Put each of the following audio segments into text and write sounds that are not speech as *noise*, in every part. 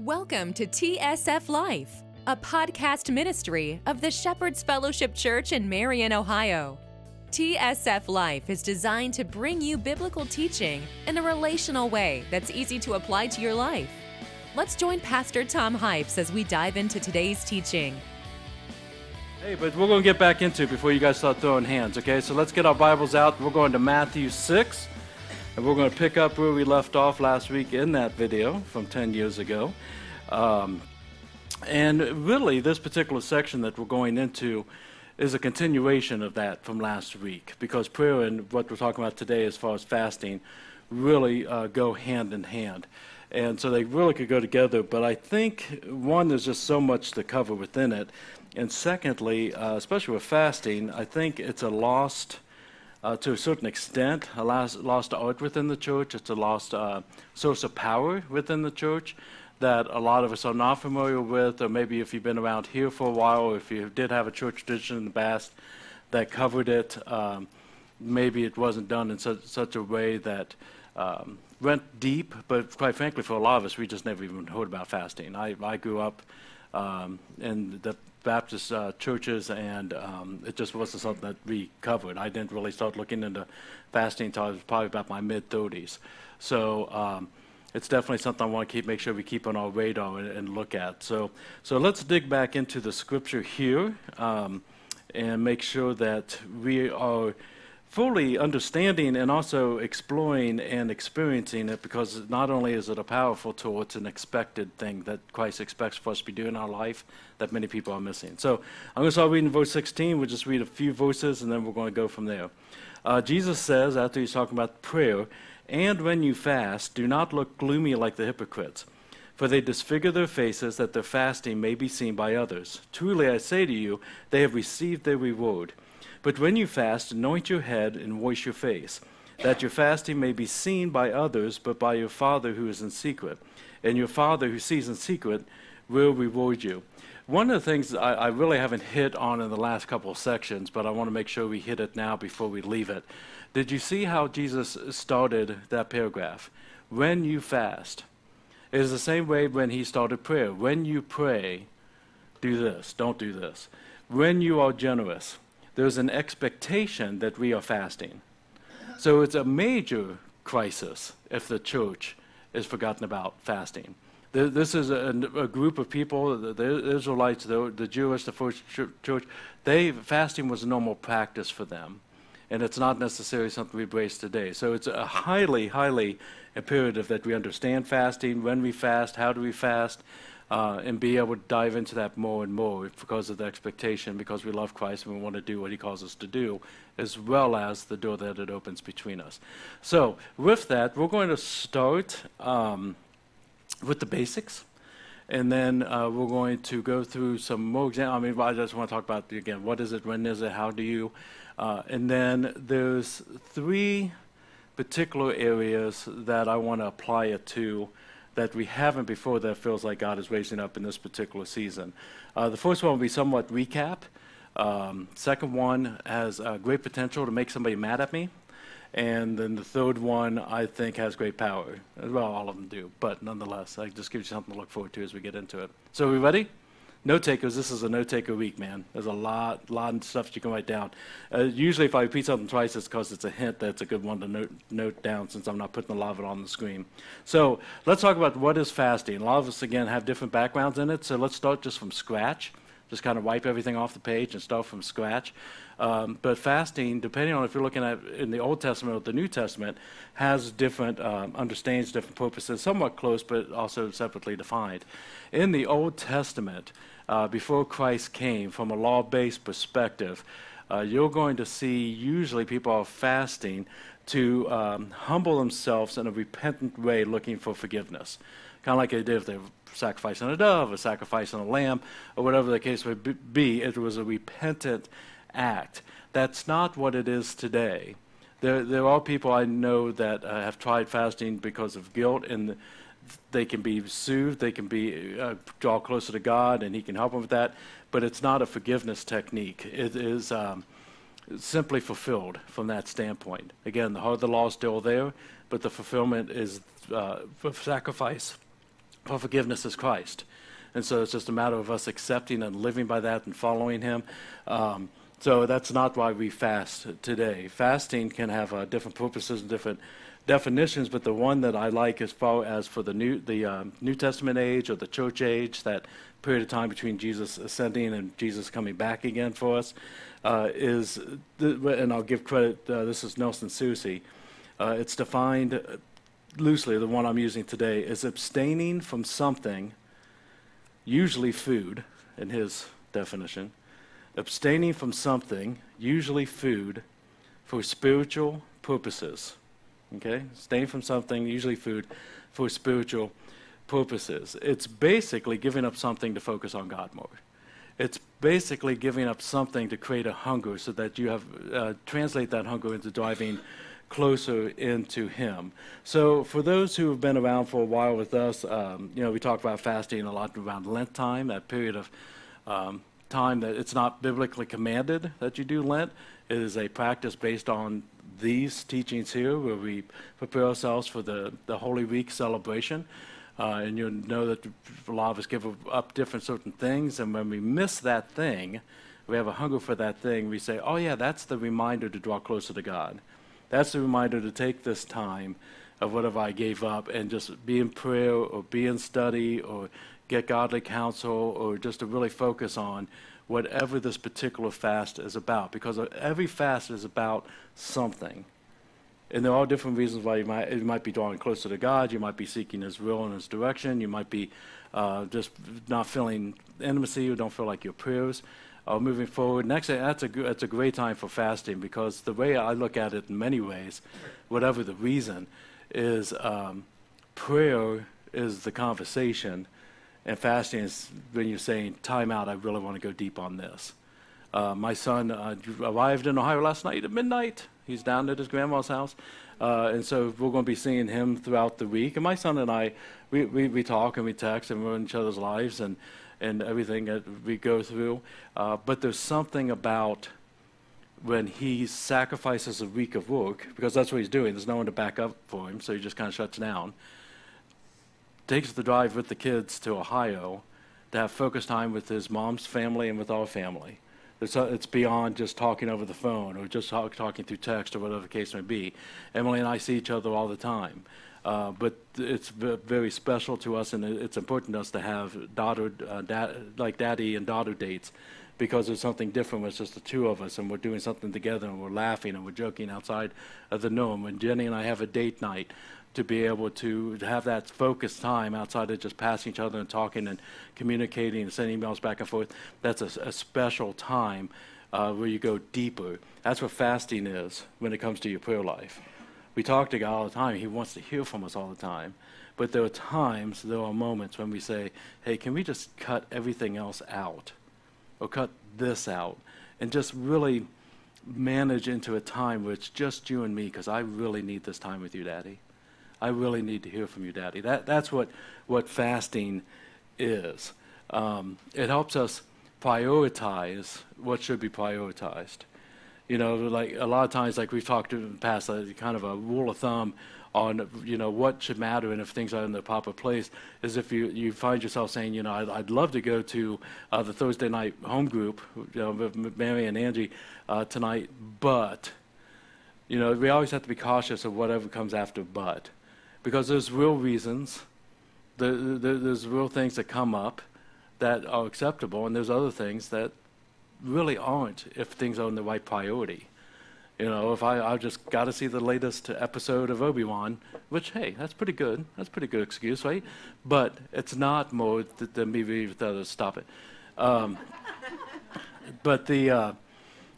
Welcome to TSF Life, a podcast ministry of the Shepherd's Fellowship Church in Marion, Ohio. TSF Life is designed to bring you biblical teaching in a relational way that's easy to apply to your life. Let's join Pastor Tom Hypes as we dive into today's teaching. Hey, but we're going to get back into it before you guys start throwing hands, okay? So let's get our Bibles out. We're going to Matthew 6. And we're going to pick up where we left off last week in that video from 10 years ago. Um, and really, this particular section that we're going into is a continuation of that from last week because prayer and what we're talking about today, as far as fasting, really uh, go hand in hand. And so they really could go together. But I think, one, there's just so much to cover within it. And secondly, uh, especially with fasting, I think it's a lost uh, to a certain extent, a lost, art within the church. It's a lost uh, source of power within the church that a lot of us are not familiar with, or maybe if you've been around here for a while, or if you did have a church tradition in the past that covered it, um, maybe it wasn't done in such, such a way that um, went deep. But quite frankly, for a lot of us, we just never even heard about fasting. I, I grew up um, in the Baptist uh, churches, and um, it just wasn't something that we covered. I didn't really start looking into fasting until I was probably about my mid 30s. So um, it's definitely something I want to keep make sure we keep on our radar and, and look at. So so let's dig back into the scripture here um, and make sure that we are fully understanding and also exploring and experiencing it because not only is it a powerful tool, it's an expected thing that Christ expects for us to be doing in our life that many people are missing. So I'm going to start reading verse 16. We'll just read a few verses and then we're going to go from there. Uh, Jesus says, after he's talking about prayer, and when you fast, do not look gloomy like the hypocrites, for they disfigure their faces that their fasting may be seen by others. Truly I say to you, they have received their reward. But when you fast, anoint your head and wash your face, that your fasting may be seen by others, but by your Father who is in secret. And your Father who sees in secret will reward you. One of the things I, I really haven't hit on in the last couple of sections, but I want to make sure we hit it now before we leave it. Did you see how Jesus started that paragraph? When you fast. It is the same way when he started prayer. When you pray, do this, don't do this. When you are generous, there's an expectation that we are fasting. So it's a major crisis if the church is forgotten about fasting. This is a, a group of people, the Israelites, the, the Jewish, the first church, they, fasting was a normal practice for them. And it's not necessarily something we embrace today. So it's a highly, highly imperative that we understand fasting, when we fast, how do we fast, and be able to dive into that more and more because of the expectation, because we love Christ and we want to do what He calls us to do, as well as the door that it opens between us. So, with that, we're going to start um, with the basics. And then uh, we're going to go through some more examples. I mean, I just want to talk about, again, what is it, when is it, how do you? Uh, and then there's three particular areas that I want to apply it to that we haven't before that feels like God is raising up in this particular season. Uh, the first one will be somewhat recap. Um, second one has uh, great potential to make somebody mad at me. And then the third one, I think, has great power. Well, all of them do, but nonetheless, I just give you something to look forward to as we get into it. So, are we ready? Note takers, this is a note taker week, man. There's a lot, lot of stuff you can write down. Uh, usually, if I repeat something twice, it's because it's a hint that's a good one to note, note down since I'm not putting a lot of it on the screen. So, let's talk about what is fasting. A lot of us, again, have different backgrounds in it, so let's start just from scratch. Just kind of wipe everything off the page and start from scratch. Um, but fasting, depending on if you're looking at in the Old Testament or the New Testament, has different um, understands, different purposes, somewhat close, but also separately defined. In the Old Testament, uh, before Christ came, from a law based perspective, uh, you're going to see usually people are fasting to um, humble themselves in a repentant way, looking for forgiveness. Kind of like they did if they were sacrificing a dove or sacrificing a lamb or whatever the case would be. It was a repentant act. That's not what it is today. There, there are people I know that uh, have tried fasting because of guilt, and they can be soothed, they can be uh, draw closer to God, and He can help them with that. But it's not a forgiveness technique. It is um, simply fulfilled from that standpoint. Again, the heart of the law is still there, but the fulfillment is uh, sacrifice for forgiveness is Christ. And so it's just a matter of us accepting and living by that and following Him. Um, so that's not why we fast today. Fasting can have uh, different purposes and different definitions, but the one that I like as far as for the New, the, um, New Testament age or the church age, that period of time between Jesus ascending and Jesus coming back again for us, uh, is, and I'll give credit, uh, this is Nelson Searcy. Uh, it's defined loosely, the one I'm using today, is abstaining from something, usually food, in his definition, abstaining from something, usually food, for spiritual purposes. Okay? Staying from something, usually food, for spiritual purposes. It's basically giving up something to focus on God more. It's basically giving up something to create a hunger so that you have uh, translate that hunger into driving closer into Him. So, for those who have been around for a while with us, um, you know, we talk about fasting a lot around Lent time, that period of um, time that it's not biblically commanded that you do Lent. It is a practice based on these teachings here, where we prepare ourselves for the, the Holy Week celebration. Uh, and you'll know that a lot of us give up different certain things, and when we miss that thing, we have a hunger for that thing, we say, oh, yeah, that's the reminder to draw closer to God. That's the reminder to take this time of whatever I gave up and just be in prayer or be in study or get godly counsel or just to really focus on whatever this particular fast is about because every fast is about something. And there are different reasons why you might, you might be drawing closer to God. You might be seeking His will and His direction. You might be uh, just not feeling intimacy you don't feel like your prayers are moving forward. Next, that's a, that's a great time for fasting because the way I look at it in many ways, whatever the reason, is um, prayer is the conversation and fasting is when you're saying, time out, I really want to go deep on this. Uh, my son uh, arrived in Ohio last night at midnight. He's down at his grandma's house. Uh, and so we're going to be seeing him throughout the week. And my son and I, we, we, we talk and we text and we're in each other's lives and, and everything that we go through. Uh, but there's something about when he sacrifices a week of work, because that's what he's doing, there's no one to back up for him, so he just kind of shuts down takes the drive with the kids to Ohio to have focus time with his mom's family and with our family. It's, uh, it's beyond just talking over the phone or just talk, talking through text or whatever the case may be. Emily and I see each other all the time. Uh, but it's v- very special to us, and it's important to us to have daughter, uh, like daddy and daughter dates, because there's something different it's just the two of us, and we're doing something together, and we're laughing and we're joking outside of the norm. When Jenny and I have a date night, to be able to have that focused time outside of just passing each other and talking and communicating and sending emails back and forth. That's a, a special time uh, where you go deeper. That's what fasting is when it comes to your prayer life. We talk to God all the time. He wants to hear from us all the time. But there are times, there are moments when we say, hey, can we just cut everything else out? Or cut this out? And just really manage into a time where it's just you and me because I really need this time with you, Daddy. I really need to hear from you, Daddy. That, that's what, what fasting is. Um, it helps us prioritize what should be prioritized. You know, like a lot of times, like we've talked in the past, uh, kind of a rule of thumb on you know what should matter and if things are in the proper place is if you, you find yourself saying you know I'd, I'd love to go to uh, the Thursday night home group you know with Mary and Angie uh, tonight but you know we always have to be cautious of whatever comes after but because there's real reasons, there, there, there's real things that come up that are acceptable, and there's other things that really aren't if things are in the right priority. You know, if I I just got to see the latest episode of Obi Wan, which hey, that's pretty good. That's pretty good excuse, right? But it's not more than me with others. Stop it. Um, *laughs* but the uh,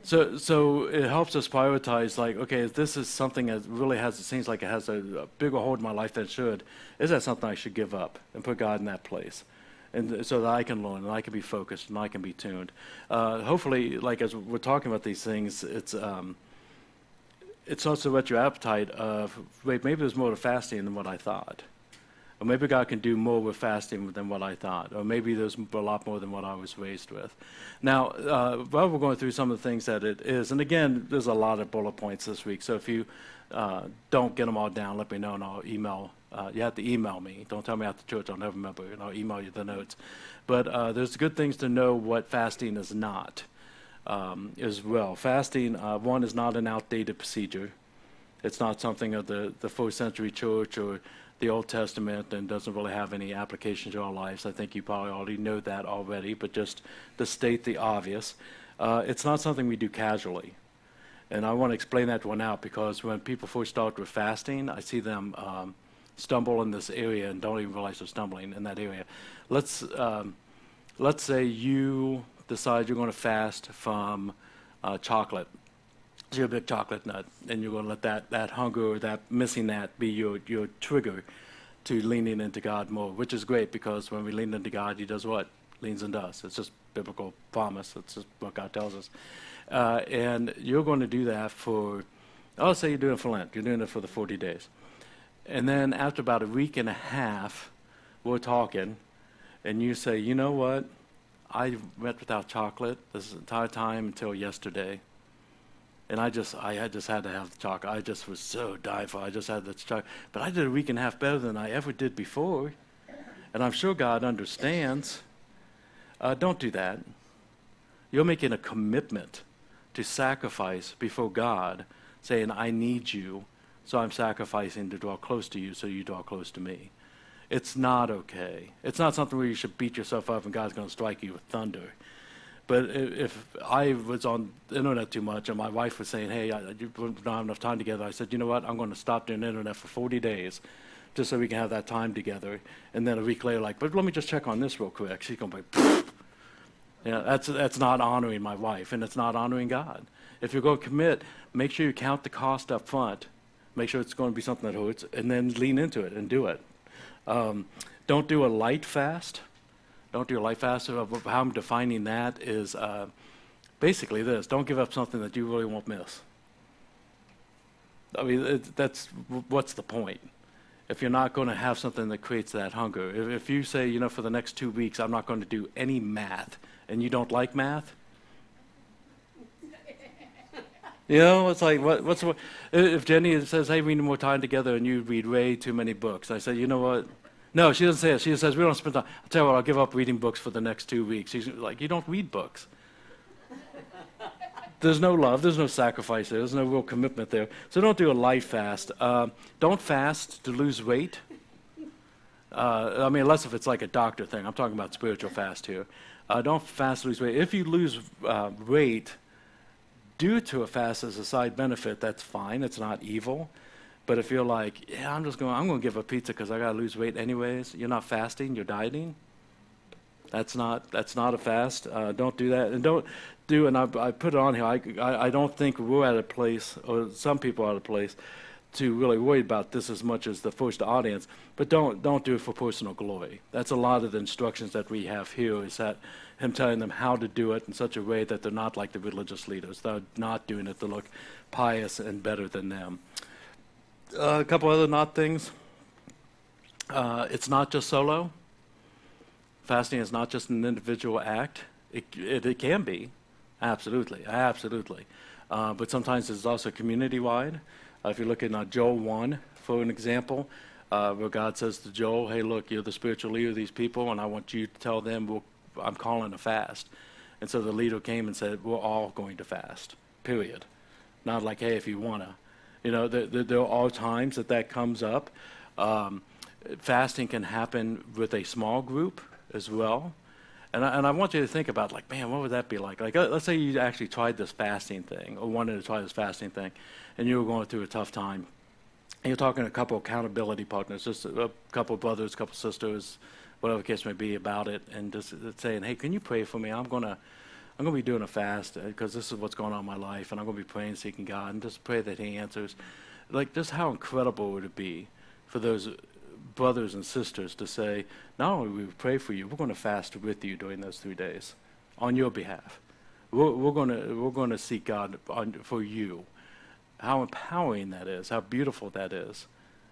so, so it helps us prioritize, like, okay, if this is something that really has, it seems like it has a, a, bigger hold in my life than it should, is that something I should give up and put God in that place? And so that I can learn and I can be focused and I can be tuned. Uh, hopefully, like as we're talking about these things, it's, um, it's also whet your appetite of, wait, maybe there's more to fasting than what I thought. Or maybe God can do more with fasting than what I thought. Or maybe there's a lot more than what I was raised with. Now, uh, while we're going through some of the things that it is, and again, there's a lot of bullet points this week. So if you uh, don't get them all down, let me know and I'll email. Uh, you have to email me. Don't tell me after church. I'll never remember, and I'll email you the notes. But uh, there's good things to know what fasting is not um, as well. Fasting, uh, one, is not an outdated procedure. It's not something of the, the first century church or the Old Testament and doesn't really have any application to our lives. I think you probably already know that already, but just to state the obvious, uh, it's not something we do casually. And I want to explain that one out because when people first start with fasting, I see them um, stumble in this area and don't even realize they're stumbling in that area. Let's um, let's say you decide you're going to fast from uh, chocolate you're a big chocolate nut, and you're going to let that, that hunger or that missing that be your, your trigger to leaning into God more, which is great because when we lean into God, He does what? Leans into us. It's just biblical promise. It's just what God tells us. Uh, and you're going to do that for, I'll say you're doing it for Lent. You're doing it for the 40 days. And then after about a week and a half, we're talking, and you say, you know what? I went without chocolate this entire time until yesterday and I just I had just had to have the chocolate. I just was so dying for. I just had the chocolate, but I did a week and a half better than I ever did before, and I'm sure God understands. Uh, don't do that. You're making a commitment to sacrifice before God, saying, "I need you, so I'm sacrificing to draw close to you, so you draw close to me." It's not okay. It's not something where you should beat yourself up and God's going to strike you with thunder. But if I was on the internet too much and my wife was saying, hey, I, you don't have enough time together, I said, you know what, I'm going to stop doing internet for 40 days just so we can have that time together. And then a week later, like, but let me just check on this real quick. She's going to be, yeah, that's, that's not honoring my wife and it's not honoring God. If you're going to commit, make sure you count the cost up front. Make sure it's going to be something that hurts and then lean into it and do it. Um, don't do a light fast don't do a life fast. How I'm defining that is uh, basically this don't give up something that you really won't miss. I mean, it, that's what's the point? If you're not going to have something that creates that hunger, if, if you say, you know, for the next two weeks, I'm not going to do any math, and you don't like math, *laughs* you know, it's like what, what's what? If Jenny says, "Hey, we need more time together," and you read way too many books, I say, "You know what? No, she doesn't say it. She says, we don't spend time. I'll tell you what, I'll give up reading books for the next two weeks. She's like, you don't read books. *laughs* there's no love, there's no sacrifice there, there's no real commitment there. So don't do a life fast. Uh, don't fast to lose weight. Uh, I mean, unless if it's like a doctor thing. I'm talking about spiritual fast here. Uh, don't fast to lose weight. If you lose uh, weight due to a fast as a side benefit, that's fine. It's not evil. But if you're like, yeah, I'm just going, I'm going to give up pizza because I got to lose weight anyways. You're not fasting, you're dieting. That's not that's not a fast. Uh, don't do that, and don't do. And I, I put it on here. I, I, I don't think we're at a place, or some people are at a place, to really worry about this as much as the first audience. But don't don't do it for personal glory. That's a lot of the instructions that we have here. Is that him telling them how to do it in such a way that they're not like the religious leaders. They're not doing it to look pious and better than them. Uh, a couple other not things. Uh, it's not just solo. Fasting is not just an individual act. It, it, it can be, absolutely, absolutely. Uh, but sometimes it's also community wide. Uh, if you look at uh, Joel 1, for an example, where God says to Joel, Hey, look, you're the spiritual leader of these people, and I want you to tell them, I'm calling a fast. And so the leader came and said, We're all going to fast, period. Not like, Hey, if you want to. You know, the, the, there are times that that comes up. Um, fasting can happen with a small group as well. And I, and I want you to think about, like, man, what would that be like? Like, let's say you actually tried this fasting thing or wanted to try this fasting thing, and you were going through a tough time. And you're talking to a couple accountability partners, just a, a couple brothers, a couple sisters, whatever the case may be about it, and just saying, hey, can you pray for me? I'm going to I'm going to be doing a fast because uh, this is what's going on in my life, and I'm going to be praying, seeking God, and just pray that He answers. Like, just how incredible would it be for those brothers and sisters to say, not only we pray for you, we're going to fast with you during those three days on your behalf. We're, we're going to we're going to seek God on, for you. How empowering that is, how beautiful that is,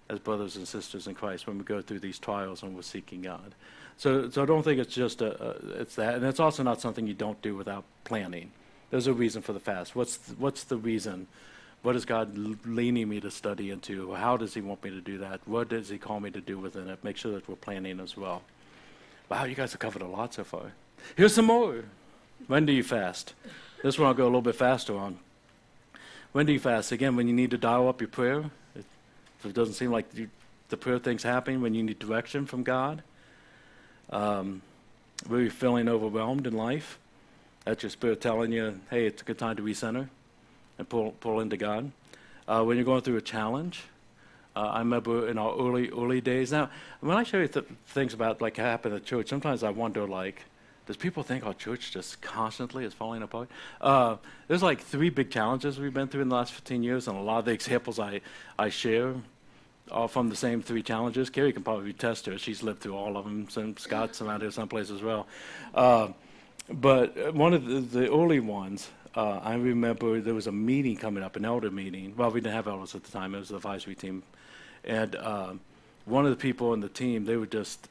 as brothers and sisters in Christ when we go through these trials and we're seeking God. So, so I don't think it's just a, a, it's that, and it's also not something you don't do without planning. There's a reason for the fast. What's the, what's the reason? What is God leaning me to study into? How does He want me to do that? What does He call me to do within it? Make sure that we're planning as well. Wow, you guys have covered a lot so far. Here's some more. When do you fast? This one I'll go a little bit faster on. When do you fast? Again, when you need to dial up your prayer. If it doesn't seem like you, the prayer thing's happening, when you need direction from God. Um, you're feeling overwhelmed in life. That's your spirit telling you, hey, it's a good time to recenter and pull, pull into God. Uh, when you're going through a challenge, uh, I remember in our early early days. Now, when I show you th- things about like happen at church, sometimes I wonder like, does people think our church just constantly is falling apart? Uh, there's like three big challenges we've been through in the last 15 years, and a lot of the examples I I share are from the same three challenges. Carrie can probably test her; she's lived through all of them. Some Scott's around here someplace as well. Uh, but one of the, the early ones, uh, I remember there was a meeting coming up, an elder meeting. Well, we didn't have elders at the time; it was the advisory team and uh, one of the people in the team, they were just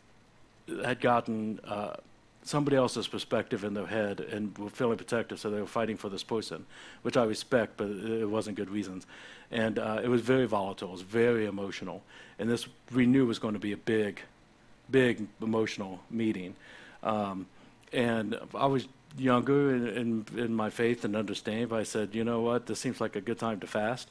had gotten uh, somebody else's perspective in their head and were feeling protective, so they were fighting for this person, which I respect, but it wasn't good reasons. And uh, it was very volatile, it was very emotional. And this we knew was going to be a big, big emotional meeting. Um, and I was younger in, in, in, my faith and understanding, but I said, you know what, this seems like a good time to fast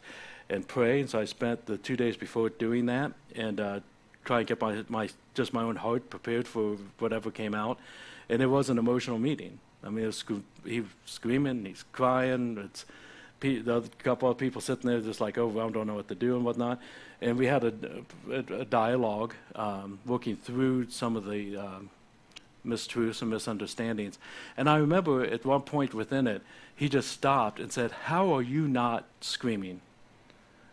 and pray. And so I spent the two days before doing that and uh, try and get my, my just my own heart prepared for whatever came out. And it was an emotional meeting. I mean, was screaming, he's crying. It's the other couple of people sitting there just like overwhelmed, oh, don't know what to do and whatnot. And we had a, a, a dialogue um, working through some of the um, mistruths and misunderstandings. And I remember at one point within it, he just stopped and said, How are you not screaming?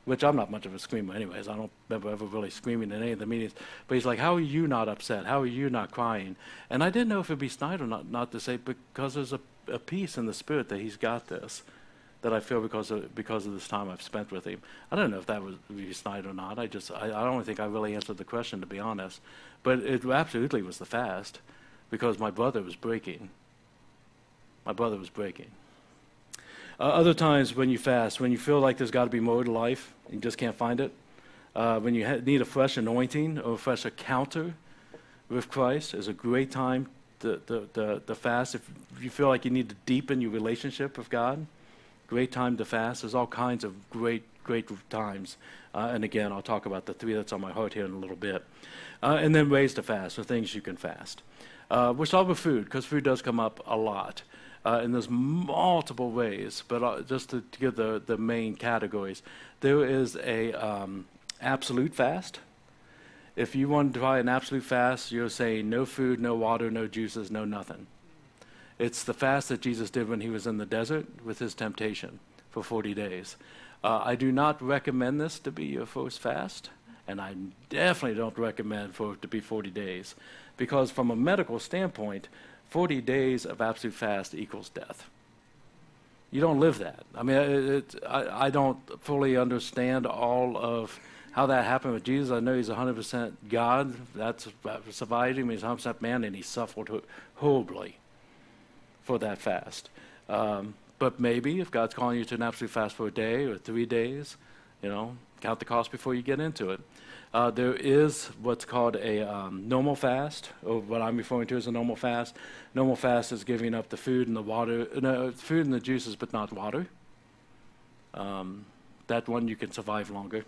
which I'm not much of a screamer anyways. I don't remember ever really screaming in any of the meetings. But he's like, how are you not upset? How are you not crying? And I didn't know if it'd be snide or not, not to say, because there's a, a peace in the spirit that he's got this, that I feel because of, because of this time I've spent with him. I don't know if that was snide or not. I just, I, I don't think I really answered the question, to be honest. But it absolutely was the fast, because my brother was breaking. My brother was breaking. Uh, other times when you fast, when you feel like there's got to be more to life, you just can't find it. Uh, when you ha- need a fresh anointing or a fresh encounter with Christ, is a great time to, to, to, to, fast. If you feel like you need to deepen your relationship with God, great time to fast. There's all kinds of great, great times. Uh, and again, I'll talk about the three that's on my heart here in a little bit. Uh, and then ways to fast, or things you can fast. Uh, we'll start with food, because food does come up a lot. Uh, and there's multiple ways, but uh, just to, to, give the, the main categories, there is a um, absolute fast. If you want to try an absolute fast, you're saying no food, no water, no juices, no nothing. It's the fast that Jesus did when he was in the desert with his temptation for 40 days. Uh, I do not recommend this to be your first fast, and I definitely don't recommend for it to be 40 days, because from a medical standpoint, 40 days of absolute fast equals death. You don't live that. I mean, it, it, I, I don't fully understand all of how that happened with Jesus. I know he's 100% God. That's survived him. He's 100% man, and he suffered horribly for that fast. Um, but maybe if God's calling you to an absolute fast for a day or three days, you know, count the cost before you get into it. Uh, there is what's called a um, normal fast, or what I'm referring to as a normal fast. Normal fast is giving up the food and the water, no, food and the juices, but not water. Um, that one you can survive longer.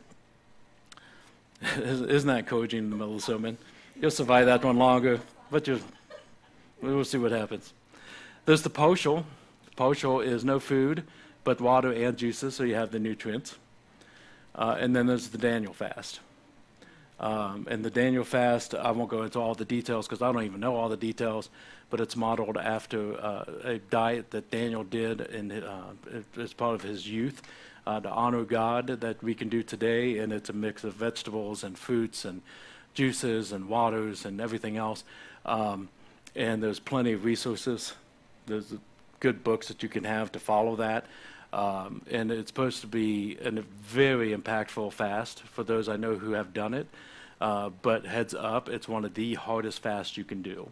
*laughs* Isn't that encouraging in the middle of the sermon? You'll survive that one longer, but you we'll see what happens. There's the partial. Partial is no food, but water and juices, so you have the nutrients. Uh, and then there's the Daniel fast. Um, and the Daniel fast, I won't go into all the details because I don't even know all the details, but it's modeled after uh, a diet that Daniel did in, uh, as part of his youth uh, to honor God that we can do today. And it's a mix of vegetables and fruits and juices and waters and everything else. Um, and there's plenty of resources. There's good books that you can have to follow that. Um, and it's supposed to be a very impactful fast for those I know who have done it. Uh, but heads up, it's one of the hardest fasts you can do.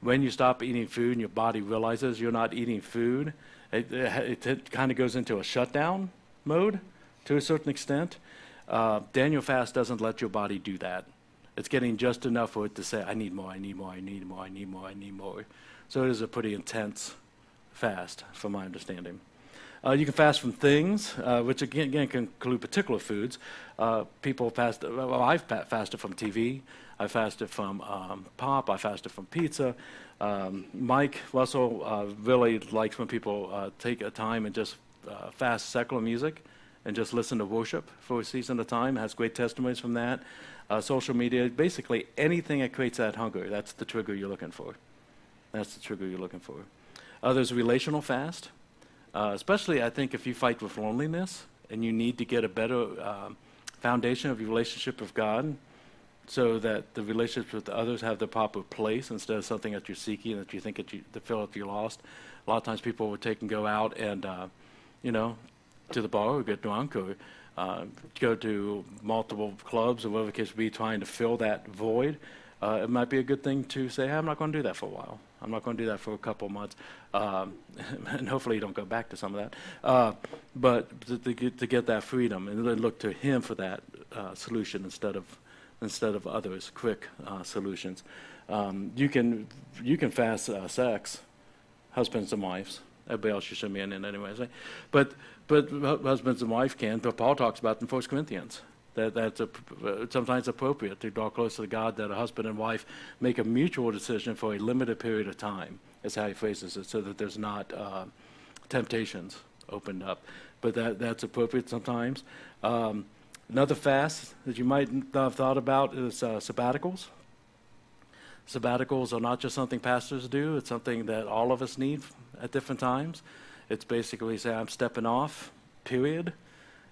When you stop eating food and your body realizes you're not eating food, it, it, it kind of goes into a shutdown mode to a certain extent. Uh, Daniel fast doesn't let your body do that. It's getting just enough for it to say, I need more, I need more, I need more, I need more, I need more. So it is a pretty intense fast, from my understanding. Uh, you can fast from things, uh, which again, again, can include particular foods. Uh, people fast. Well, I've fasted from TV. I fasted from um, pop. I fasted from pizza. Um, Mike Russell uh, really likes when people uh, take a time and just uh, fast secular music and just listen to worship for a season of time. Has great testimonies from that. social media, basically anything that creates that hunger. That's the trigger you're looking for. That's the trigger you're looking for. there's a relational fast. Uh, especially, I think, if you fight with loneliness and you need to get a better uh, foundation of your relationship with God so that the relationships with others have the proper place instead of something that you're seeking and that you think that you that feel like you're lost. A lot of times people will take and go out and, uh, you know, to the bar or get drunk or uh, go to multiple clubs or whatever the case be, trying to fill that void. Uh, it might be a good thing to say, hey, I'm not going to do that for a while. I'm not going to do that for a couple months, um, *laughs* and hopefully you don't go back to some of that. Uh, but to, to, get, to, get, that freedom, and then look to Him for that uh, solution instead of instead of others, quick uh, solutions. Um, you can you can fast uh, sex, husbands and wives. Everybody else you should be in it anyway. But but husbands and wife can. But Paul talks about in 1 Corinthians that that's a, sometimes appropriate to draw closer to God that a husband and wife make a mutual decision for a limited period of time, is how he phrases it, so that there's not uh, temptations opened up. But that, that's appropriate sometimes. Um, another fast that you might not have thought about is uh, sabbaticals. Sabbaticals are not just something pastors do, it's something that all of us need at different times. It's basically say, I'm stepping off, period,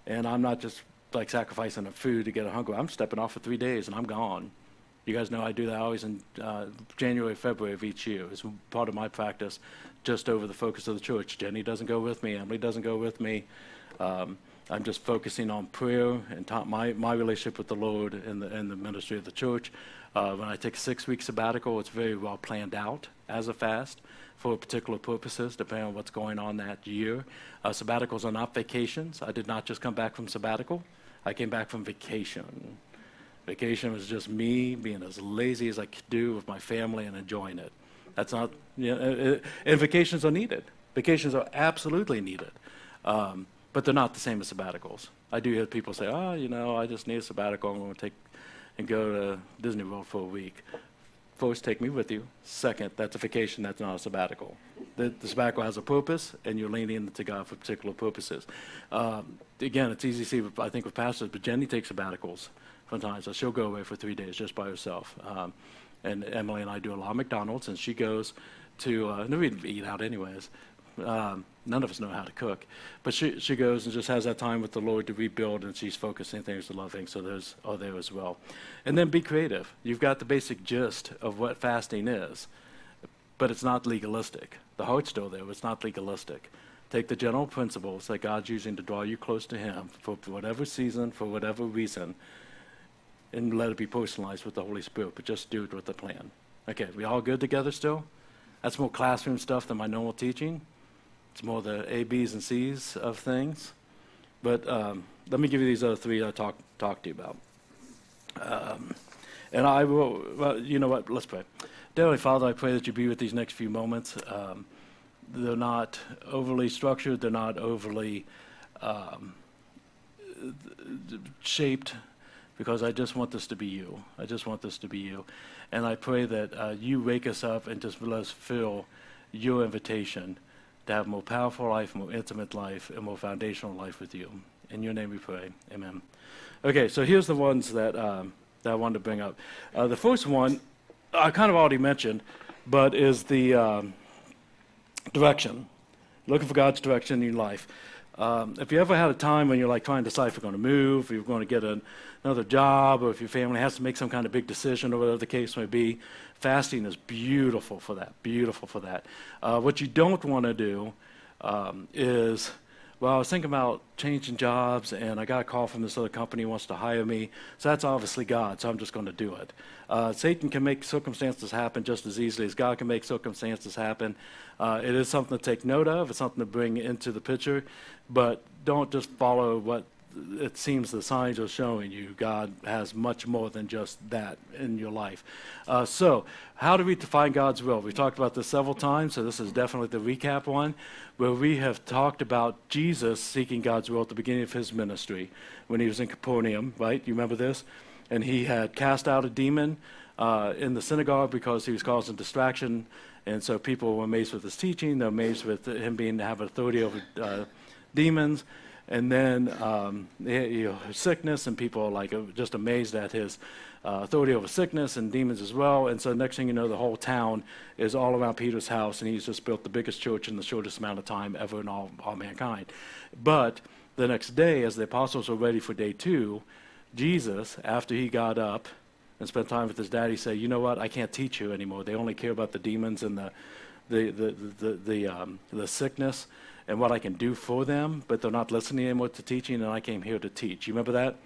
and I'm not just like sacrificing a food to get a hunger. I'm stepping off for three days and I'm gone. You guys know I do that always in uh, January, February of each year. It's part of my practice, just over the focus of the church. Jenny doesn't go with me. Emily doesn't go with me. Um, I'm just focusing on prayer and ta- my, my relationship with the Lord and the, and the ministry of the church. Uh, when I take a six week sabbatical, it's very well planned out as a fast for particular purposes, depending on what's going on that year. Uh, sabbaticals are not vacations. I did not just come back from sabbatical. I came back from vacation. Vacation was just me being as lazy as I could do with my family and enjoying it. That's not, you know, uh, uh, and vacations are needed. Vacations are absolutely needed. Um, but they're not the same as sabbaticals. I do hear people say, oh, you know, I just need a sabbatical. I'm going to take and go to Disney World for a week. First, take me with you. Second, that's a vacation, that's not a sabbatical. The, the sabbatical has a purpose, and you're leaning into God for particular purposes. Um, again, it's easy to see, I think, with pastors, but Jenny takes sabbaticals sometimes. So she'll go away for three days just by herself. Um, and Emily and I do a lot of McDonald's, and she goes to, uh, we eat out anyways. Um, none of us know how to cook. But she, she goes and just has that time with the Lord to rebuild, and she's focusing things to loving. So those are there as well. And then be creative. You've got the basic gist of what fasting is, but it's not legalistic. The heart's still there, but it's not legalistic. Take the general principles that God's using to draw you close to Him for whatever season, for whatever reason, and let it be personalized with the Holy Spirit, but just do it with a plan. Okay, we all good together still? That's more classroom stuff than my normal teaching. It's more the A, B's, and C's of things. But um, let me give you these other three I talk talk to you about. Um, and I will, well, you know what? Let's pray. Dearly Father, I pray that you be with these next few moments. Um, they're not overly structured. They're not overly um, shaped, because I just want this to be you. I just want this to be you, and I pray that uh, you wake us up and just let us feel your invitation to have more powerful life, more intimate life, and more foundational life with you. In your name we pray. Amen. Okay, so here's the ones that, um, that I wanted to bring up. Uh, the first one, I kind of already mentioned, but is the um, direction. Looking for God's direction in your life. Um, if you ever had a time when you're like trying to decide if you're going to move, if you're going to get an, another job, or if your family has to make some kind of big decision, or whatever the case may be, fasting is beautiful for that. Beautiful for that. Uh, what you don't want to do um, is well, I was thinking about changing jobs, and I got a call from this other company wants to hire me. So that's obviously God, so I'm just going to do it. Uh, Satan can make circumstances happen just as easily as God can make circumstances happen. Uh, it is something to take note of, it's something to bring into the picture, but don't just follow what it seems the signs are showing you God has much more than just that in your life. Uh, so, how do we define God's will? We talked about this several times, so this is definitely the recap one, where we have talked about Jesus seeking God's will at the beginning of his ministry when he was in Capernaum, right? You remember this? And he had cast out a demon uh, in the synagogue because he was causing distraction. And so people were amazed with his teaching, they're amazed with him being to have authority over uh, demons and then um, you know, sickness, and people are like just amazed at his uh, authority over sickness and demons as well. And so next thing you know, the whole town is all around Peter's house, and he's just built the biggest church in the shortest amount of time ever in all, all mankind. But the next day, as the apostles were ready for day two, Jesus, after he got up and spent time with his daddy, said, "You know what? I can't teach you anymore. They only care about the demons and the the the the, the, um, the sickness." And what I can do for them, but they're not listening anymore to teaching, and I came here to teach. You remember that?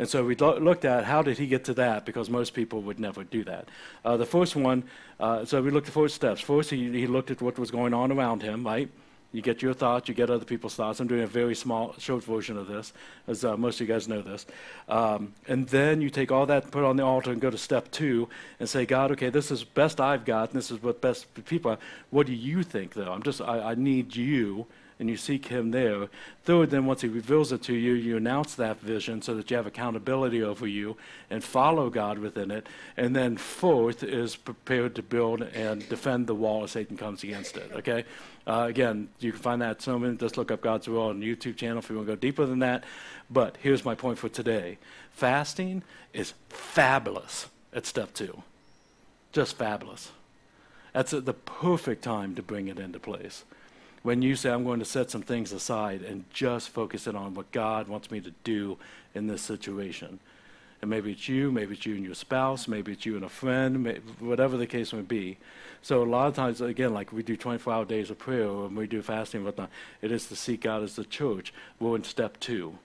And so we lo- looked at how did he get to that because most people would never do that. Uh, the first one, uh, so we looked at four steps. First, he, he looked at what was going on around him, right? You get your thoughts, you get other people's thoughts. I'm doing a very small, short version of this, as uh, most of you guys know this. Um, and then you take all that, put it on the altar, and go to step two and say, God, okay, this is best I've got, and this is what best people are. What do you think, though? I'm just, I, I need you and you seek Him there. Third, then once He reveals it to you, you announce that vision so that you have accountability over you and follow God within it. And then fourth is prepared to build and defend the wall as Satan comes against it. Okay? Uh, again, you can find that sermon. Just look up God's Will on YouTube channel if you want to go deeper than that. But here's my point for today fasting is fabulous at step two. Just fabulous. That's the perfect time to bring it into place when you say, I'm going to set some things aside and just focus it on what God wants me to do in this situation. And maybe it's you, maybe it's you and your spouse, maybe it's you and a friend, whatever the case may be. So a lot of times, again, like we do 24-hour days of prayer and we do fasting and whatnot, it is to seek God as the church. We're in step two.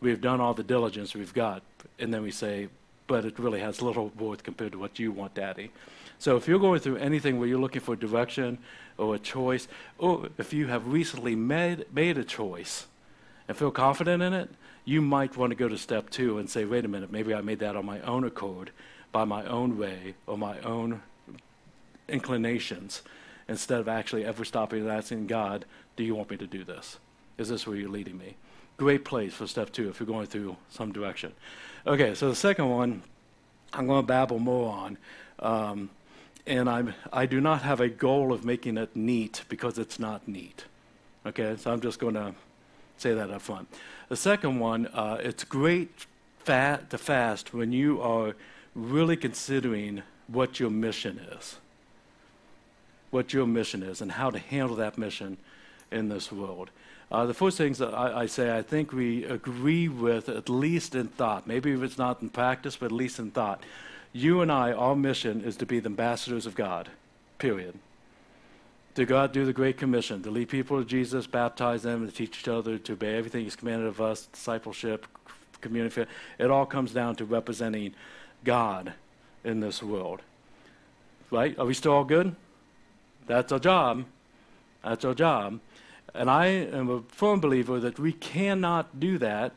We've done all the diligence we've got, and then we say, but it really has little worth compared to what you want, Daddy. So if you're going through anything where you're looking for direction or a choice, or if you have recently made, made a choice and feel confident in it, you might want to go to step two and say, wait a minute, maybe I made that on my own accord, by my own way, or my own inclinations, instead of actually ever stopping and asking God, do you want me to do this? Is this where you're leading me? Great place for step two if you're going through some direction. Okay, so the second one, I'm going to babble more on. Um, and I'm, I do not have a goal of making it neat because it's not neat. Okay, so I'm just going to say that up front. The second one, uh, it's great to fast when you are really considering what your mission is. What your mission is and how to handle that mission in this world. Uh, the first things that I, I, say, I think we agree with, at least in thought. Maybe if it's not in practice, but at least in thought. You and I, our mission is to be the ambassadors of God, period. To God do the Great Commission, to lead people to Jesus, baptize them, and to teach each other to obey everything He's commanded of us, discipleship, community. It all comes down to representing God in this world. Right? Are we still all good? That's our job. That's our job. And I am a firm believer that we cannot do that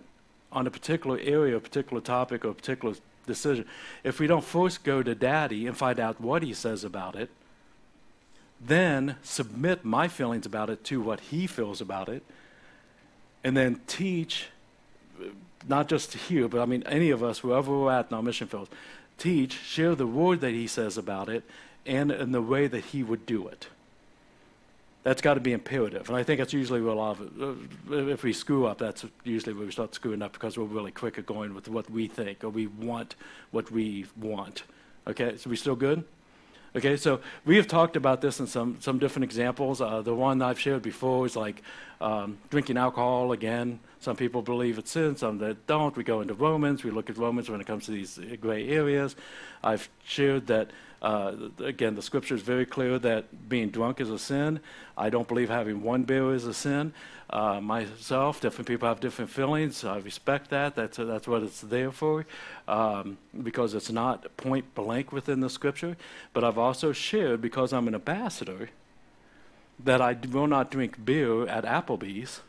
on a particular area, a particular topic, or a particular decision. If we don't first go to daddy and find out what he says about it, then submit my feelings about it to what he feels about it, and then teach, not just to here, but I mean, any of us, wherever we're at in our mission fields, teach, share the word that he says about it, and in the way that he would do it that's got to be imperative. And I think that's usually where a lot of it, if we screw up, that's usually where we start screwing up because we're really quick at going with what we think or we want what we want. Okay, so we still good? Okay, so we have talked about this in some, some different examples. Uh, the one I've shared before is like um, drinking alcohol again. Some people believe it's sin, some that don't. We go into Romans. We look at Romans when it comes to these gray areas. I've shared that, uh, again, the scripture is very clear that being drunk is a sin. I don't believe having one beer is a sin. Uh, myself, different people have different feelings. I respect that. That's, that's what it's there for um, because it's not point blank within the scripture. But I've also shared, because I'm an ambassador, that I will not drink beer at Applebee's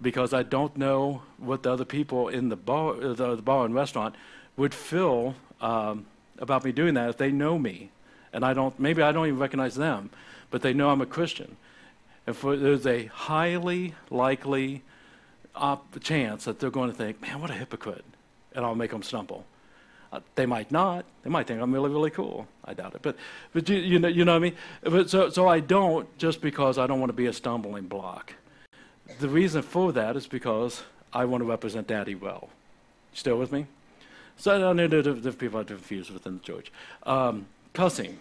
because I don't know what the other people in the bar, the, the bar and restaurant would feel um, about me doing that if they know me, and I don't. Maybe I don't even recognize them, but they know I'm a Christian, and for, there's a highly likely op- chance that they're going to think, "Man, what a hypocrite," and I'll make them stumble. Uh, they might not. They might think I'm really, really cool. I doubt it. But, but you, you know, you know what I mean. But so, so I don't just because I don't want to be a stumbling block. The reason for that is because I want to represent Daddy well. Still with me? So I know different people are confused within the church. Um, cussing.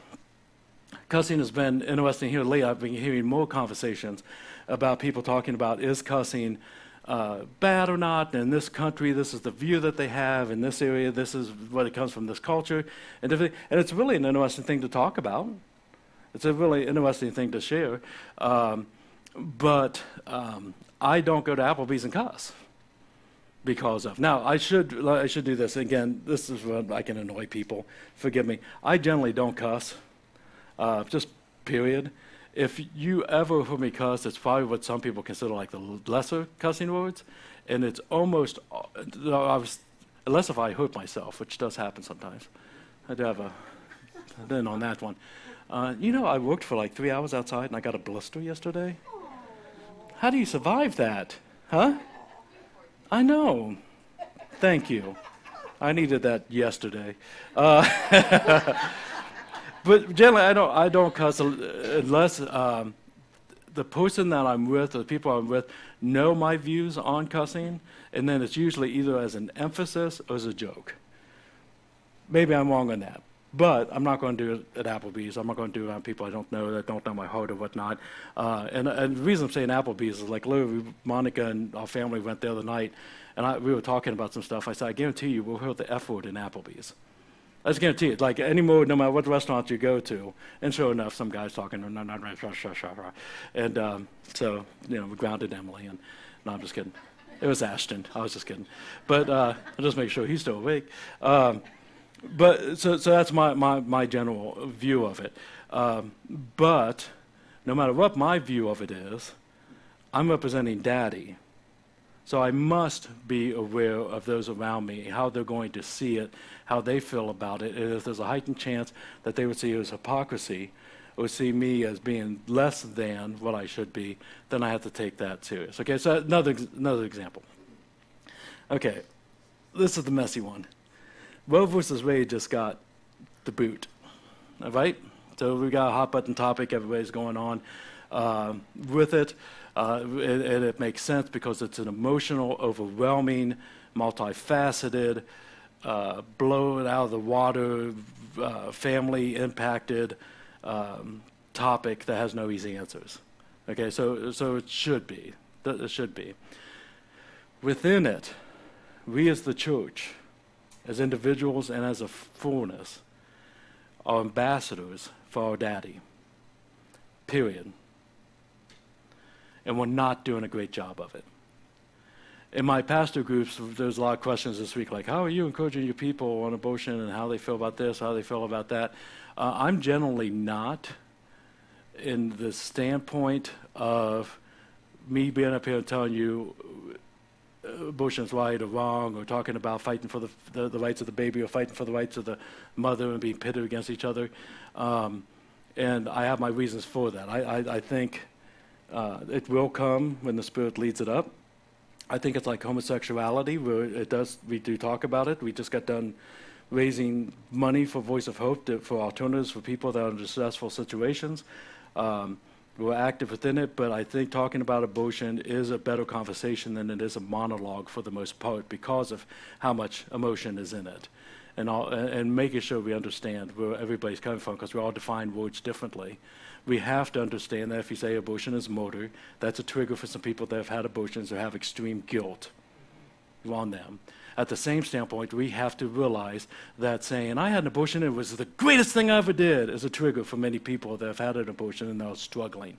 Cussing has been interesting here lately. I've been hearing more conversations about people talking about is cussing uh, bad or not. In this country, this is the view that they have. In this area, this is what it comes from this culture. And, and it's really an interesting thing to talk about. It's a really interesting thing to share. Um, but um, I don't go to Applebee's and cuss because of. Now, I should, I should do this. Again, this is what I can annoy people. Forgive me. I generally don't cuss, uh, just period if you ever hear me cuss, it's probably what some people consider like the lesser cussing words, and it's almost, uh, was, unless if I hurt myself, which does happen sometimes. I do have a, then on that one. Uh, you know, I worked for like three hours outside and I got a blister yesterday. How do you survive that? Huh? I know. Thank you. I needed that yesterday. Uh, *laughs* but generally, I don't, I don't cuss unless um, the person that I'm with or the people I'm with know my views on cussing, and then it's usually either as an emphasis or as a joke. Maybe I'm wrong on that. But I'm not going to do it at Applebee's. I'm not going to do it on people I don't know that don't know my heart or whatnot. Uh, and, and, the reason I'm saying Applebee's is like literally Monica and our family went there the other night, and I, we were talking about some stuff. I said, I guarantee you we'll hear the F word in Applebee's. I just guarantee it. Like any mood, no matter what restaurant you go to, and sure enough, some guy's talking, and um, so you know, we grounded Emily, and no, I'm just kidding. It was Ashton. I was just kidding, but uh, I'll just make sure he's still awake. Um, but so, so that's my, my, my general view of it. Um, but no matter what my view of it is, I'm representing Daddy. So I must be aware of those around me, how they're going to see it, how they feel about it. And if there's a heightened chance that they would see it as hypocrisy, or see me as being less than what I should be, then I have to take that serious. Okay, so another, another example. Okay, this is the messy one. Roe versus Wade just got the boot, all right? So we got a hot button topic, everybody's going on uh, with it. Uh, and, and it makes sense because it's an emotional, overwhelming, multifaceted, uh, blown out of the water, uh, family impacted um, topic that has no easy answers. Okay, so, so it should be. It should be. Within it, we as the church, as individuals and as a fullness, are ambassadors for our daddy. Period. And we're not doing a great job of it in my pastor groups, there's a lot of questions this week, like, how are you encouraging your people on abortion and how they feel about this, how they feel about that? Uh, I'm generally not in the standpoint of me being up here and telling you abortion is right or wrong, or talking about fighting for the, the, the, rights of the baby or fighting for the rights of the mother and being pitted against each other. Um, and I have my reasons for that. I, I, I think uh, it will come when the Spirit leads it up. I think it's like homosexuality. Where it does. We do talk about it. We just got done raising money for Voice of Hope to, for alternatives for people that are in distressful situations. Um, we're active within it, but I think talking about abortion is a better conversation than it is a monologue for the most part because of how much emotion is in it. and, all, and making sure we understand where everybody's coming from because we all define words differently. We have to understand that if you say abortion is murder, that's a trigger for some people that have had abortions or have extreme guilt on them. At the same standpoint, we have to realize that saying, I had an abortion, it was the greatest thing I ever did, is a trigger for many people that have had an abortion and are struggling.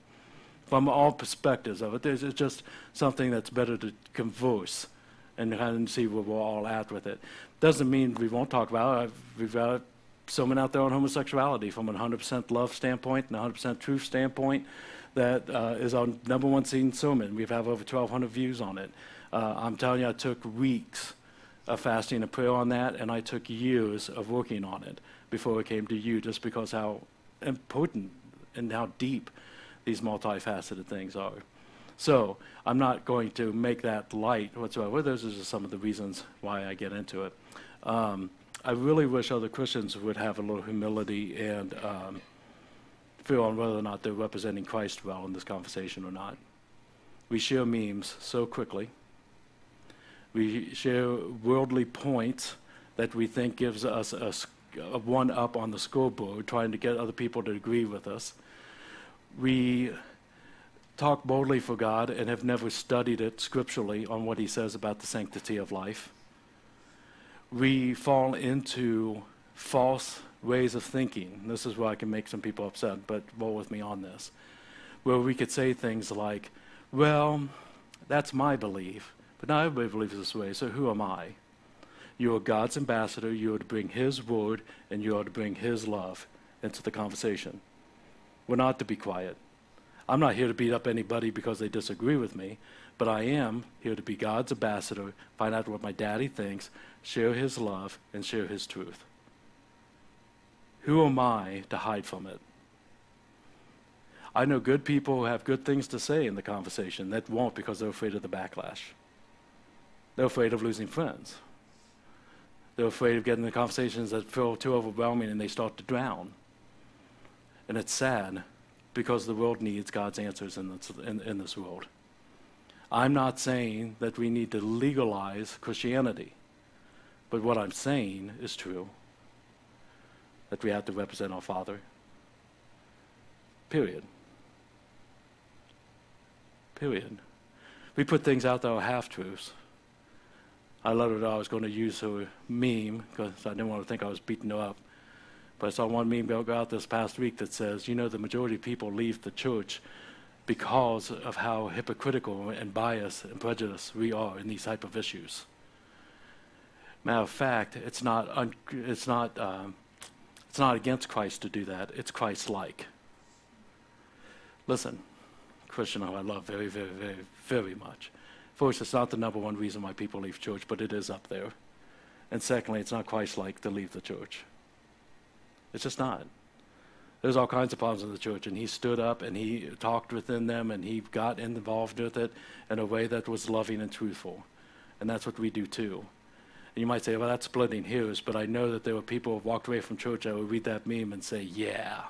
From all perspectives of it, it's just something that's better to converse and kind of see where we're all at with it. Doesn't mean we won't talk about it. We've got someone out there on homosexuality from a 100% love standpoint and a 100% truth standpoint that uh, is our number one seen sermon. We've have over 1,200 views on it. Uh, I'm telling you, I took weeks of fasting and prayer on that, and I took years of working on it before it came to you, just because how important and how deep these multifaceted things are. So I'm not going to make that light whatsoever. Those are just some of the reasons why I get into it. Um, I really wish other Christians would have a little humility and um, feel on whether or not they're representing Christ well in this conversation or not. We share memes so quickly. We share worldly points that we think gives us a, a one up on the scoreboard, trying to get other people to agree with us. We talk boldly for God and have never studied it scripturally on what He says about the sanctity of life. We fall into false ways of thinking. This is where I can make some people upset, but roll with me on this. Where we could say things like, well, that's my belief, but not everybody believes this way, so who am I? You are God's ambassador. You are to bring His word and you are to bring His love into the conversation. We're not to be quiet. I'm not here to beat up anybody because they disagree with me, but I am here to be God's ambassador, find out what my daddy thinks, share his love, and share his truth. Who am I to hide from it? I know good people who have good things to say in the conversation that won't because they're afraid of the backlash. They're afraid of losing friends. They're afraid of getting the conversations that feel too overwhelming and they start to drown. And it's sad because the world needs God's answers in this, in, in this world. I'm not saying that we need to legalize Christianity, but what I'm saying is true that we have to represent our Father. Period. Period. We put things out that are half truths. I know I was going to use her meme because I didn't want to think I was beating her up. But I saw one meme go out this past week that says, you know, the majority of people leave the church because of how hypocritical and biased and prejudiced we are in these type of issues. Matter of fact, it's not, un- it's not, um, it's not against Christ to do that. It's Christ-like. Listen, Christian, who I love very, very, very, very much. First, it's not the number one reason why people leave church, but it is up there. And secondly, it's not Christ-like to leave the church. It's just not. There's all kinds of problems in the church, and he stood up and he talked within them and he got involved with it in a way that was loving and truthful. And that's what we do too. And you might say, well, that's splitting hairs, but I know that there were people who walked away from church that would read that meme and say, yeah.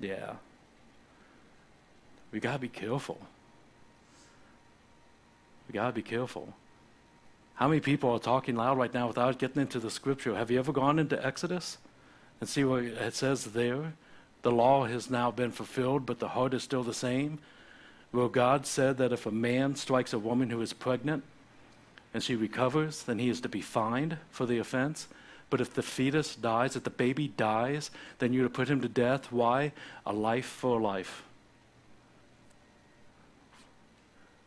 Yeah. We got to be careful. We got to be careful. How many people are talking loud right now without getting into the scripture? Have you ever gone into Exodus? And see what it says there? The law has now been fulfilled, but the heart is still the same. Well, God said that if a man strikes a woman who is pregnant and she recovers, then he is to be fined for the offense. But if the fetus dies, if the baby dies, then you're to put him to death. Why? A life for a life.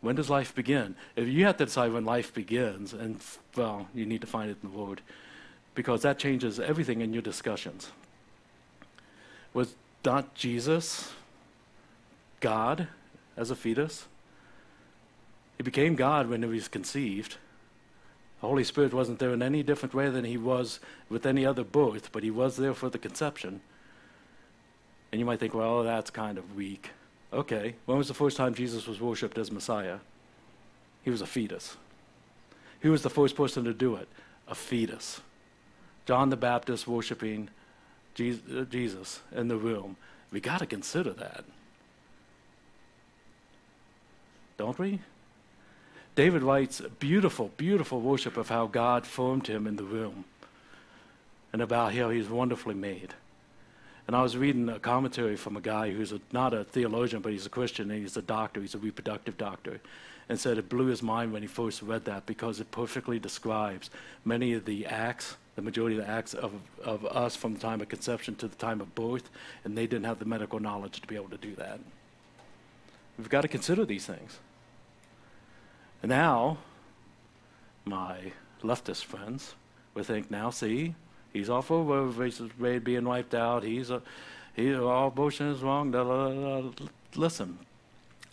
When does life begin? If you have to decide when life begins, and well, you need to find it in the Word because that changes everything in your discussions. Was not Jesus God as a fetus? He became God when he was conceived. The Holy Spirit wasn't there in any different way than he was with any other birth, but he was there for the conception. And you might think, well, that's kind of weak. Okay, when was the first time Jesus was worshipped as Messiah? He was a fetus. Who was the first person to do it? A fetus. John the Baptist worshiping uh, Jesus in the room. We got to consider that. Don't we? David writes beautiful, beautiful worship of how God formed him in the womb and about how he's wonderfully made. And I was reading a commentary from a guy who's a, not a theologian, but he's a Christian, and he's a doctor, he's a reproductive doctor, and said it blew his mind when he first read that because it perfectly describes many of the acts, the majority of the acts of, of us from the time of conception to the time of birth, and they didn't have the medical knowledge to be able to do that. We've got to consider these things. And now, my leftist friends would think, now see, he's awful for race being wiped out. He's a, he, all abortion is wrong. Da, da, da, Listen,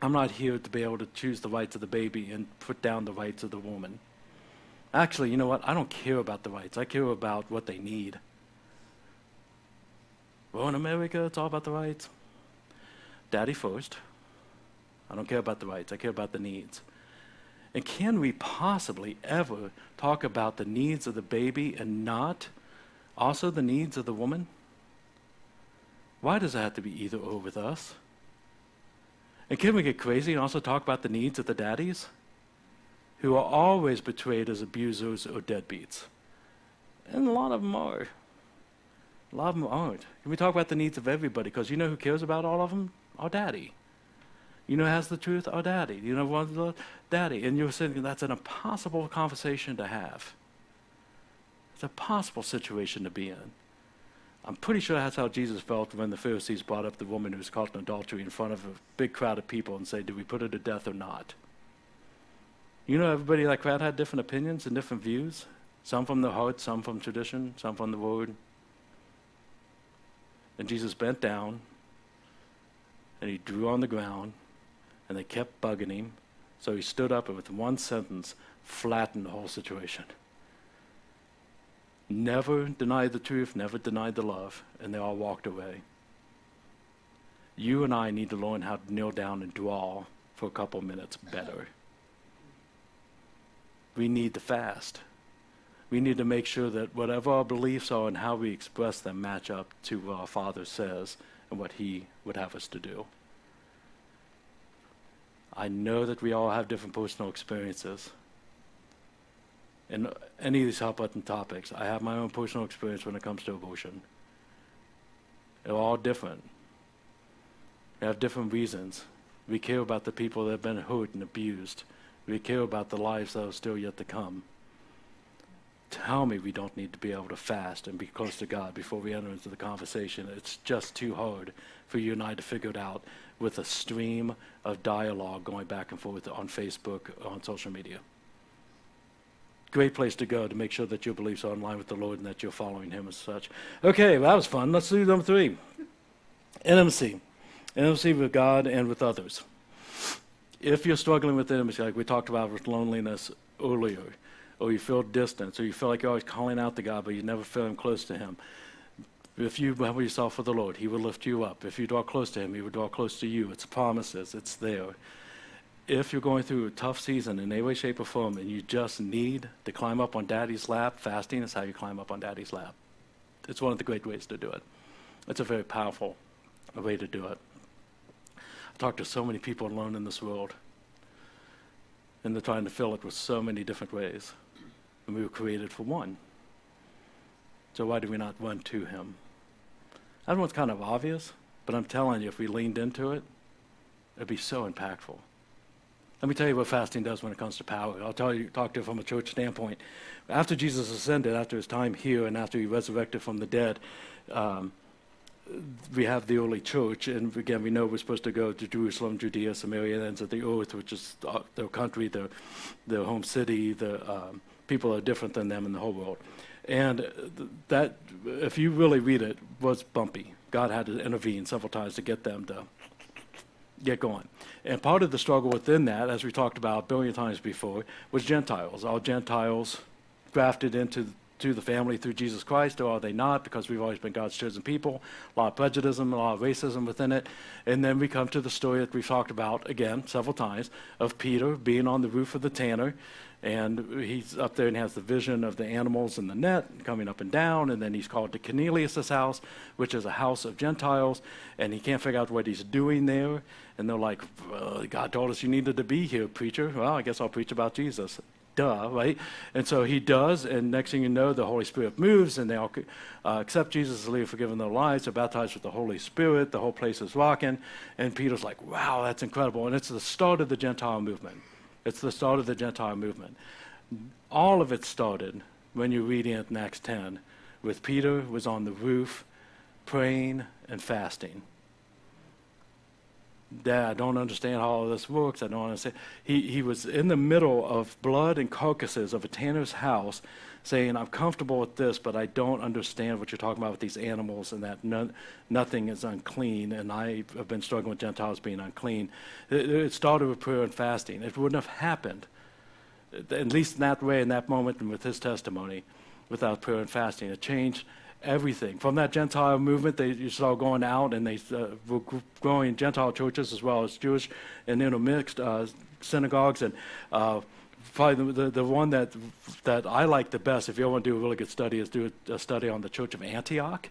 I'm not here to be able to choose the rights of the baby and put down the rights of the woman. Actually, you know what? I don't care about the rights. I care about what they need. Well, in America, it's all about the rights. Daddy first. I don't care about the rights. I care about the needs. And can we possibly ever talk about the needs of the baby and not also the needs of the woman? Why does it have to be either or with us? And can we get crazy and also talk about the needs of the daddies who are always betrayed as abusers or deadbeats? And a lot of them are. A lot of them aren't. Can we talk about the needs of everybody? Because you know who cares about all of them? Our daddy. You know has the truth? Our daddy. You know what the daddy. And you're saying that's an impossible conversation to have. It's a possible situation to be in. I'm pretty sure that's how Jesus felt when the Pharisees brought up the woman who was caught in adultery in front of a big crowd of people and said, Do we put her to death or not? You know, everybody in that crowd had different opinions and different views. Some from the heart, some from tradition, some from the word. And Jesus bent down and he drew on the ground and they kept bugging him. So he stood up and with one sentence flattened the whole situation never denied the truth, never denied the love, and they all walked away. You and I need to learn how to kneel down and draw for a couple minutes better. We need to fast. We need to make sure that whatever our beliefs are and how we express them match up to what our Father says and what He would have us to do. I know that we all have different personal experiences in any of these hot button topics. I have my own personal experience when it comes to abortion. They're all different. They have different reasons. We care about the people that have been hurt and abused. We care about the lives that are still yet to come. Tell me we don't need to be able to fast and be close to God before we enter into the conversation. It's just too hard for you and I to figure it out with a stream of dialogue going back and forth on Facebook, on social media great place to go to make sure that your beliefs are in line with the Lord and that you're following Him as such. Okay, well, that was fun. Let's do number three intimacy. Intimacy with God and with others. If you're struggling with intimacy, like we talked about with loneliness earlier, or you feel distance, or you feel like you're always calling out to God, but you never feel Him close to Him, if you humble yourself for the Lord, He will lift you up. If you draw close to Him, He will draw close to you. It's promises, it's there if you're going through a tough season in any way, shape, or form, and you just need to climb up on daddy's lap, fasting is how you climb up on daddy's lap. It's one of the great ways to do it. It's a very powerful way to do it. I talk to so many people alone in this world, and they're trying to fill it with so many different ways. And we were created for one. So why do we not run to him? That one's kind of obvious, but I'm telling you, if we leaned into it, it'd be so impactful. Let me tell you what fasting does when it comes to power. I'll tell you, talk to you from a church standpoint. After Jesus ascended, after his time here, and after he resurrected from the dead, um, we have the early church, and again, we know we're supposed to go to Jerusalem, Judea, Samaria, and ends of the earth, which is their country, their, their home city. The um, people are different than them in the whole world, and that, if you really read it, was bumpy. God had to intervene several times to get them to get going. And part of the struggle within that, as we talked about a billion times before, was Gentiles. All Gentiles grafted into to the family through Jesus Christ, or are they not? Because we've always been God's chosen people. A lot of prejudice, a lot of racism within it. And then we come to the story that we've talked about again several times of Peter being on the roof of the tanner and he's up there and has the vision of the animals in the net coming up and down. And then he's called to Cornelius' house, which is a house of Gentiles. And he can't figure out what he's doing there. And they're like, well, God told us you needed to be here, preacher. Well, I guess I'll preach about Jesus. Duh, right? And so he does, and next thing you know, the Holy Spirit moves, and they all uh, accept Jesus as leader, forgiven their lives. They're baptized with the Holy Spirit. The whole place is rocking, and Peter's like, "Wow, that's incredible!" And it's the start of the Gentile movement. It's the start of the Gentile movement. All of it started when you read in Acts 10, with Peter was on the roof, praying and fasting. Dad, I don't understand how all this works. I don't understand. He, he was in the middle of blood and carcasses of a tanner's house saying, I'm comfortable with this, but I don't understand what you're talking about with these animals and that none, nothing is unclean. And I have been struggling with Gentiles being unclean. It, it started with prayer and fasting. It wouldn't have happened, at least in that way, in that moment, and with his testimony, without prayer and fasting. It changed everything. From that Gentile movement, they you saw going out and they uh, were growing Gentile churches as well as Jewish and intermixed uh, synagogues. And uh, probably the, the, one that, that I like the best, if you want to do a really good study, is do a, study on the Church of Antioch.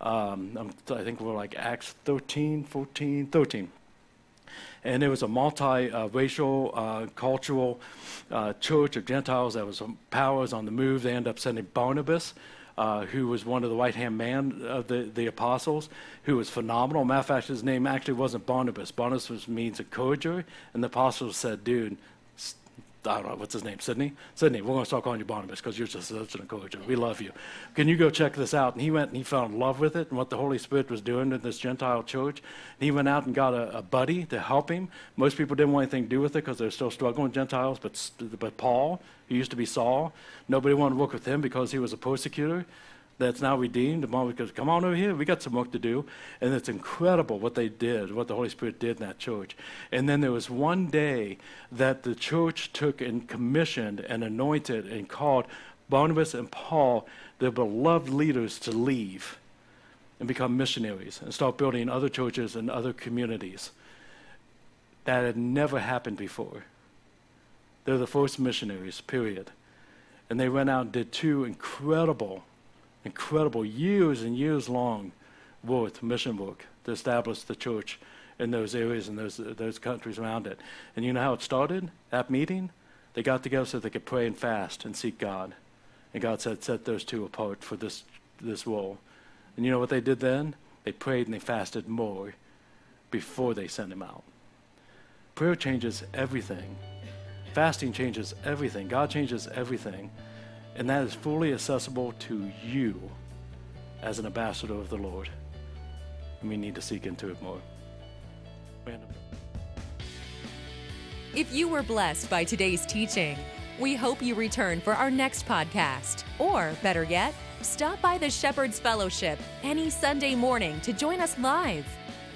Um, i think we're like Acts 13, 14, 13 and it was a multi-racial, uh, cultural uh, church of Gentiles that was powers on the move. They ended up sending Barnabas uh, who was one of the right hand man of the, the apostles, who was phenomenal. Matter of fact, his name actually wasn't Barnabas. Barnabas means encourager, and the apostles said, dude, I don't know, what's his name? Sydney? Sydney, we're going to start calling you Barnabas because you're just such an encourager. We love you. Can you go check this out? And he went and he fell in love with it and what the Holy Spirit was doing in this Gentile church. And he went out and got a, a buddy to help him. Most people didn't want anything to do with it because they're still struggling with Gentiles, but, but Paul, who used to be Saul, nobody wanted to work with him because he was a persecutor that's now redeemed. The mom goes, Come on over here, we got some work to do. And it's incredible what they did, what the Holy Spirit did in that church. And then there was one day that the church took and commissioned and anointed and called Barnabas and Paul, their beloved leaders, to leave and become missionaries and start building other churches and other communities. That had never happened before. They're the first missionaries, period. And they went out and did two incredible incredible, years and years long worth mission work to establish the church in those areas and those, those countries around it. And you know how it started? That meeting? They got together so they could pray and fast and seek God. And God said, set those two apart for this, this role. And you know what they did then? They prayed and they fasted more before they sent him out. Prayer changes everything. Fasting changes everything. God changes everything. And that is fully accessible to you as an ambassador of the Lord. And we need to seek into it more. If you were blessed by today's teaching, we hope you return for our next podcast. Or, better yet, stop by the Shepherd's Fellowship any Sunday morning to join us live.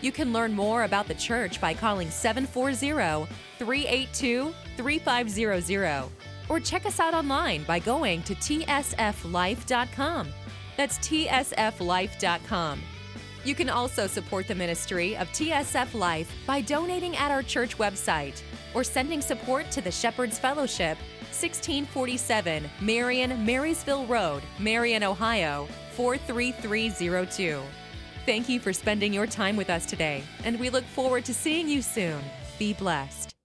You can learn more about the church by calling 740 382 3500 or check us out online by going to tsflife.com. That's tsflife.com. You can also support the ministry of TSF Life by donating at our church website or sending support to the Shepherd's Fellowship, 1647 Marion Marysville Road, Marion, Ohio, 43302. Thank you for spending your time with us today, and we look forward to seeing you soon. Be blessed.